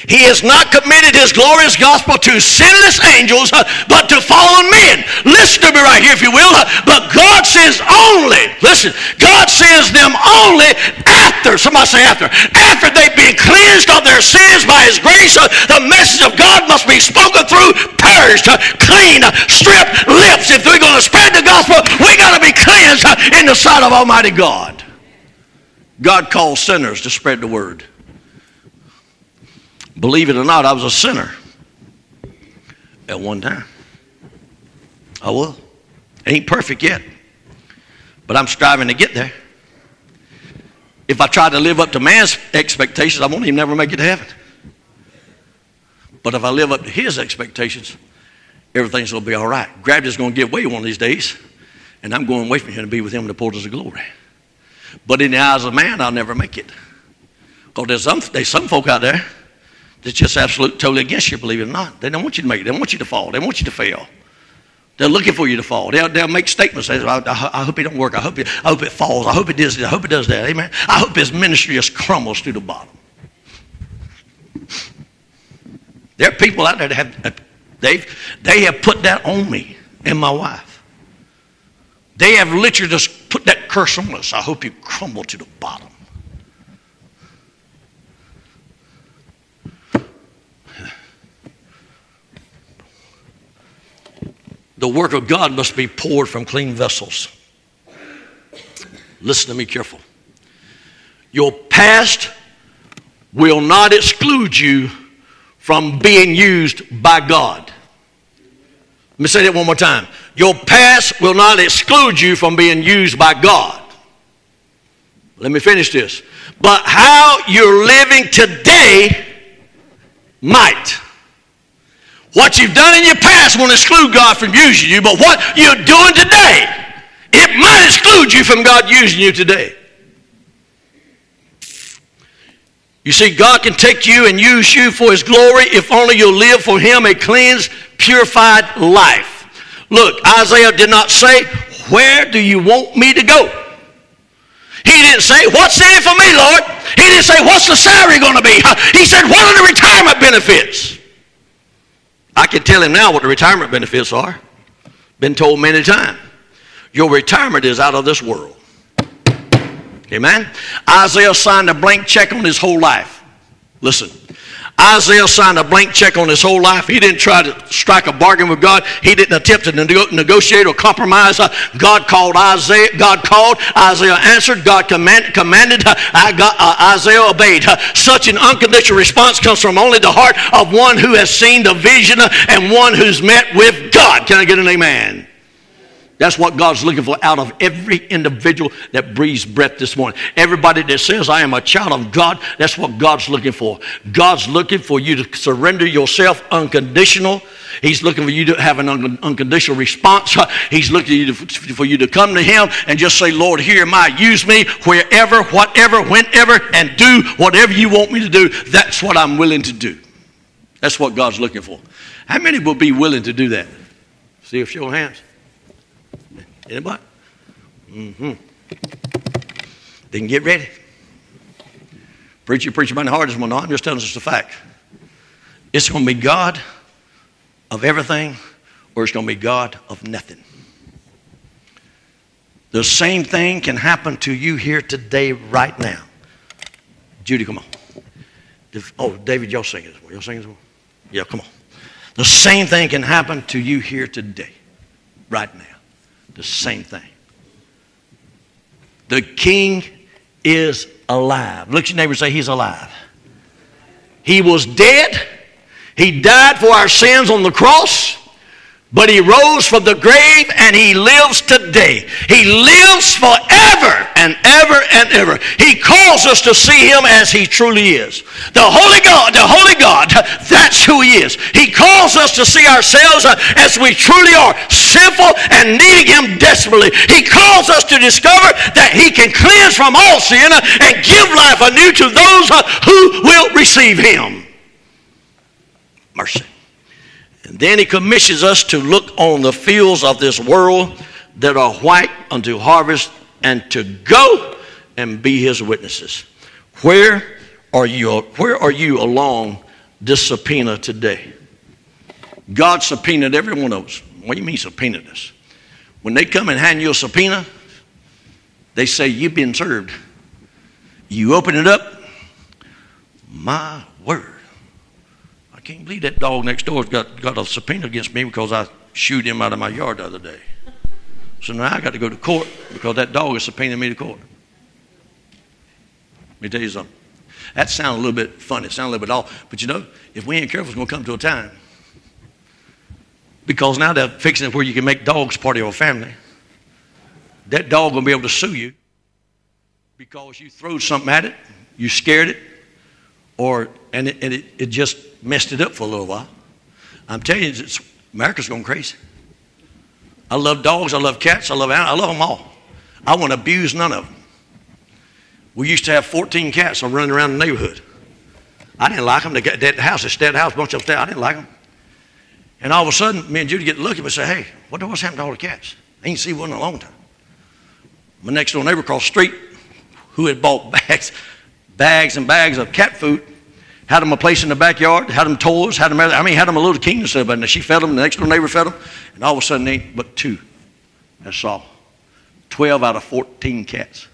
He has not committed his glorious gospel to sinless angels, uh, but to fallen men. Listen to me right here, if you will. But God sends only, listen, God sends them only after somebody say after, after they've been cleansed of their sins by his grace, uh, the message of God must be spoken through, purged, uh, clean, stripped lips. If we're going to spread the gospel, we got to be cleansed in the sight of Almighty God. God calls sinners to spread the word. Believe it or not, I was a sinner at one time. I will. Ain't perfect yet, but I'm striving to get there. If I try to live up to man's expectations, I won't even never make it to heaven. But if I live up to his expectations, everything's going to be all right. Gravity's going to give way one of these days, and I'm going away from here to be with him in the portals of glory. But in the eyes of man, I'll never make it. Because there's some, there's some folk out there that's just absolutely totally against you, believe it or not. They don't want you to make it. They don't want you to fall. They want you to fail. They're looking for you to fall. They'll, they'll make statements. I, I, I, hope it don't work. I hope it, I hope it falls. I hope it does. I hope it does that. Amen. I hope his ministry just crumbles to the bottom. There are people out there that have they've they have put that on me and my wife. They have literally just put that curse on us. I hope you crumble to the bottom. The work of God must be poured from clean vessels. Listen to me careful. Your past will not exclude you from being used by God. Let me say that one more time. Your past will not exclude you from being used by God. Let me finish this. But how you're living today might. What you've done in your past won't exclude God from using you, but what you're doing today, it might exclude you from God using you today. You see, God can take you and use you for His glory if only you'll live for Him a cleansed, purified life. Look, Isaiah did not say, Where do you want me to go? He didn't say, What's in it for me, Lord? He didn't say, What's the salary going to be? He said, What are the retirement benefits? I can tell him now what the retirement benefits are. Been told many times. Your retirement is out of this world. Amen? Isaiah signed a blank check on his whole life. Listen, Isaiah signed a blank check on his whole life. He didn't try to strike a bargain with God. He didn't attempt to negotiate or compromise. Uh, God called Isaiah. God called. Isaiah answered. God command, commanded. Uh, uh, Isaiah obeyed. Such an unconditional response comes from only the heart of one who has seen the vision and one who's met with God. Can I get an amen? That's what God's looking for out of every individual that breathes breath this morning. Everybody that says, I am a child of God, that's what God's looking for. God's looking for you to surrender yourself unconditional. He's looking for you to have an un- unconditional response. He's looking for you to come to Him and just say, Lord, here am I. Use me wherever, whatever, whenever, and do whatever you want me to do. That's what I'm willing to do. That's what God's looking for. How many will be willing to do that? See a show hands. Anybody? Mm-hmm. Then get ready. Preacher, preacher, my heart is one. I'm just telling us the fact. It's going to be God of everything, or it's going to be God of nothing. The same thing can happen to you here today, right now. Judy, come on. Oh, David, y'all sing it. Y'all sing it. Yeah, come on. The same thing can happen to you here today, right now. The same thing. The king is alive. Look at your neighbor say, He's alive. He was dead. He died for our sins on the cross. But he rose from the grave and he lives today. He lives forever and ever and ever. He calls us to see him as he truly is. The Holy God, the Holy God, that's who he is. He calls us to see ourselves uh, as we truly are, sinful and needing him desperately. He calls us to discover that he can cleanse from all sin uh, and give life anew to those uh, who will receive him. Mercy. And then he commissions us to look on the fields of this world that are white unto harvest and to go and be his witnesses. Where are you, where are you along this subpoena today? God subpoenaed every one of us. What do you mean subpoenaed us? When they come and hand you a subpoena, they say, You've been served. You open it up, my word. Can't believe that dog next door's got, got a subpoena against me because I shooed him out of my yard the other day. So now I got to go to court because that dog is subpoenaing me to court. Let me tell you something. That sounds a little bit funny. It sounds a little bit off. But you know, if we ain't careful, it's going to come to a time. Because now they're fixing it where you can make dogs part of your family. That dog going to be able to sue you because you threw something at it, you scared it, or and it, and it, it just messed it up for a little while. I'm telling you, it's, America's going crazy. I love dogs. I love cats. I love animals. I love them all. I want to abuse none of them. We used to have 14 cats running around the neighborhood. I didn't like them. They got dead house, this dead house, bunch of them. I didn't like them. And all of a sudden, me and Judy get looking and say, hey, what, what's happened to all the cats? I ain't seen one in a long time. My next door neighbor across the street, who had bought bags, bags and bags of cat food, had them a place in the backyard, had them toys, had them, I mean, had them a little kingdom set and she fed them, the next door neighbor fed them, and all of a sudden, they but two. That's all. 12 out of 14 cats.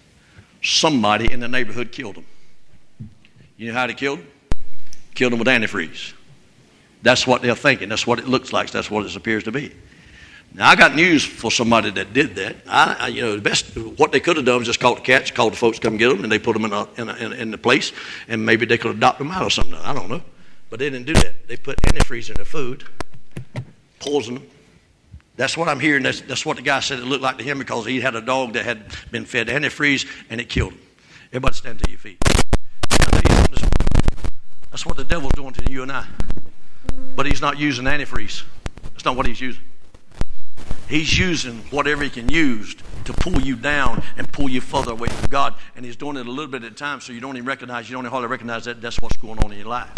Somebody in the neighborhood killed them. You know how they killed them? Killed them with antifreeze. That's what they're thinking. That's what it looks like. That's what it appears to be. Now I got news for somebody that did that. I, I, you know, the best what they could have done was just called the cats, called the folks come get them, and they put them in a, in, a, in, the place, and maybe they could adopt them out or something. I don't know, but they didn't do that. They put antifreeze in the food, poison them. That's what I'm hearing. That's, that's what the guy said it looked like to him because he had a dog that had been fed antifreeze and it killed him. Everybody stand to your feet. That's what the devil's doing to you and I. But he's not using antifreeze. That's not what he's using. He's using whatever he can use to pull you down and pull you further away from God. And he's doing it a little bit at a time so you don't even recognize, you don't even hardly recognize that that's what's going on in your life.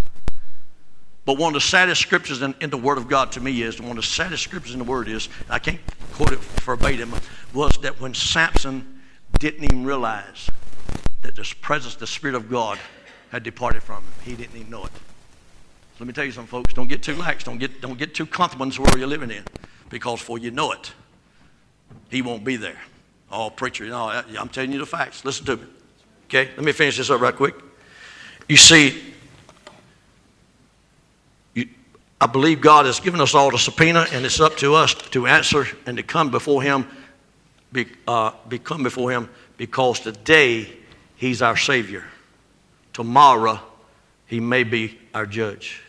But one of the saddest scriptures in, in, the Word of God to me is, one of the saddest scriptures in the Word is, I can't quote it verbatim, was that when Samson didn't even realize that the presence, the Spirit of God had departed from him. He didn't even know it. Let me tell you something, folks. Don't get too lax. Don't get, don't get too comfortable in the world you're living in because for you know it, he won't be there. Oh, preacher, you know, I'm telling you the facts. Listen to me. Okay, let me finish this up right quick. You see, you, I believe God has given us all the subpoena, and it's up to us to answer and to come before Him, be, uh, be come before Him, because today He's our Savior. Tomorrow He may be our judge.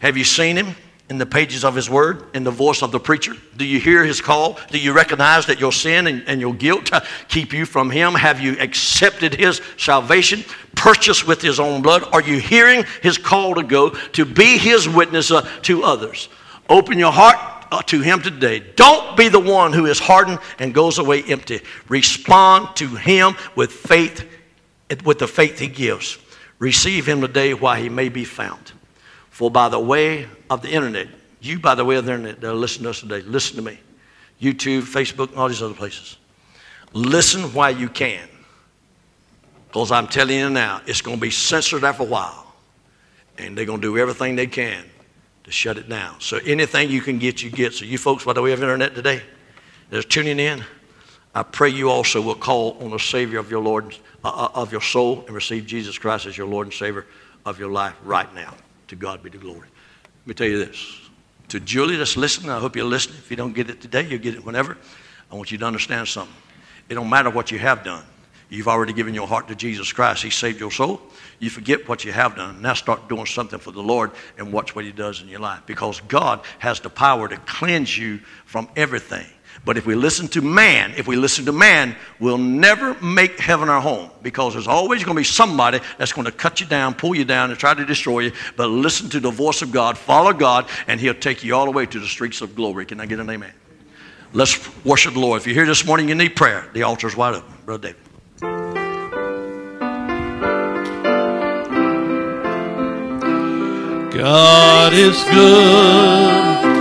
Have you seen Him? In the pages of His Word, in the voice of the preacher? Do you hear His call? Do you recognize that your sin and, and your guilt keep you from Him? Have you accepted His salvation, purchased with His own blood? Are you hearing His call to go to be His witness uh, to others? Open your heart uh, to Him today. Don't be the one who is hardened and goes away empty. Respond to Him with faith, with the faith He gives. Receive Him today while He may be found. For by the way of the internet, you by the way of the internet that are listening to us today, listen to me. YouTube, Facebook, all these other places. Listen while you can. Because I'm telling you now, it's going to be censored after a while. And they're going to do everything they can to shut it down. So anything you can get, you get. So you folks, by the way of internet today, that's tuning in, I pray you also will call on the Savior of your Lord, uh, uh of your soul, and receive Jesus Christ as your Lord and Savior of your life right now. To God be the glory. Let me tell you this. To Julie that's listening, I hope you're listening. If you don't get it today, you'll get it whenever. I want you to understand something. It don't matter what you have done. You've already given your heart to Jesus Christ. He saved your soul. You forget what you have done. Now start doing something for the Lord and watch what He does in your life. Because God has the power to cleanse you from everything. But if we listen to man, if we listen to man, we'll never make heaven our home because there's always going to be somebody that's going to cut you down, pull you down, and try to destroy you. But listen to the voice of God, follow God, and He'll take you all the way to the streets of glory. Can I get an amen? Let's worship the Lord. If you're here this morning, you need prayer. The altar's wide open. Brother David. God is good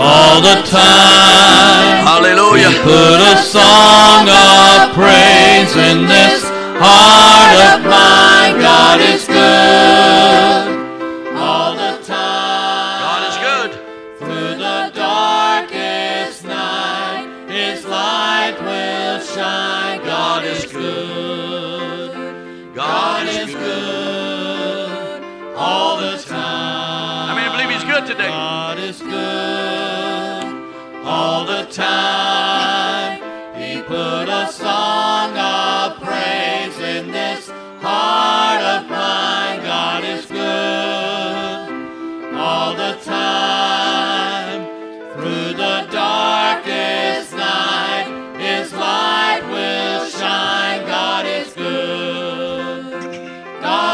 all the time. Hallelujah. We put a song of praise in this heart of mine. God is good all the time. God is good. Through the darkest night, His light will shine. God is good. God is good all the time. How many believe He's good today? God is good time. He put us song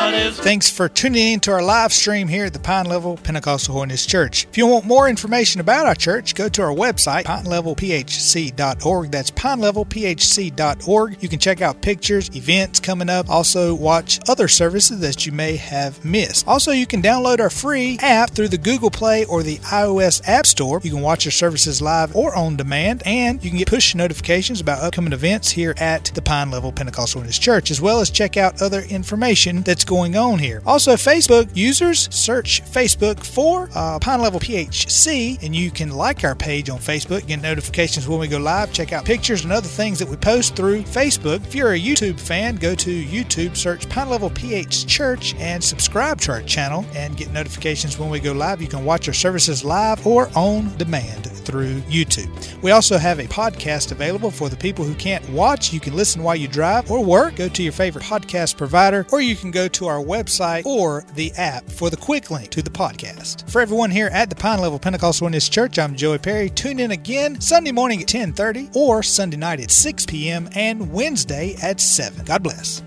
Thanks for tuning in to our live stream here at the Pine Level Pentecostal Holiness Church. If you want more information about our church, go to our website, pinelevelphc.org. That's pinelevelphc.org. You can check out pictures, events coming up, also watch other services that you may have missed. Also, you can download our free app through the Google Play or the iOS App Store. You can watch our services live or on demand, and you can get push notifications about upcoming events here at the Pine Level Pentecostal Holiness Church, as well as check out other information that's going on here. Also, Facebook users search Facebook for uh, Pine Level PHC, and you can like our page on Facebook, get notifications when we go live, check out pictures and other things that we post through Facebook. If you're a YouTube fan, go to YouTube, search Pine Level PH Church, and subscribe to our channel and get notifications when we go live. You can watch our services live or on demand through YouTube. We also have a podcast available for the people who can't watch. You can listen while you drive or work. Go to your favorite podcast provider, or you can go our website or the app for the quick link to the podcast. For everyone here at the Pine Level Pentecostal Holiness Church, I'm Joey Perry. Tune in again Sunday morning at 10:30 or Sunday night at 6 p.m. and Wednesday at 7. God bless.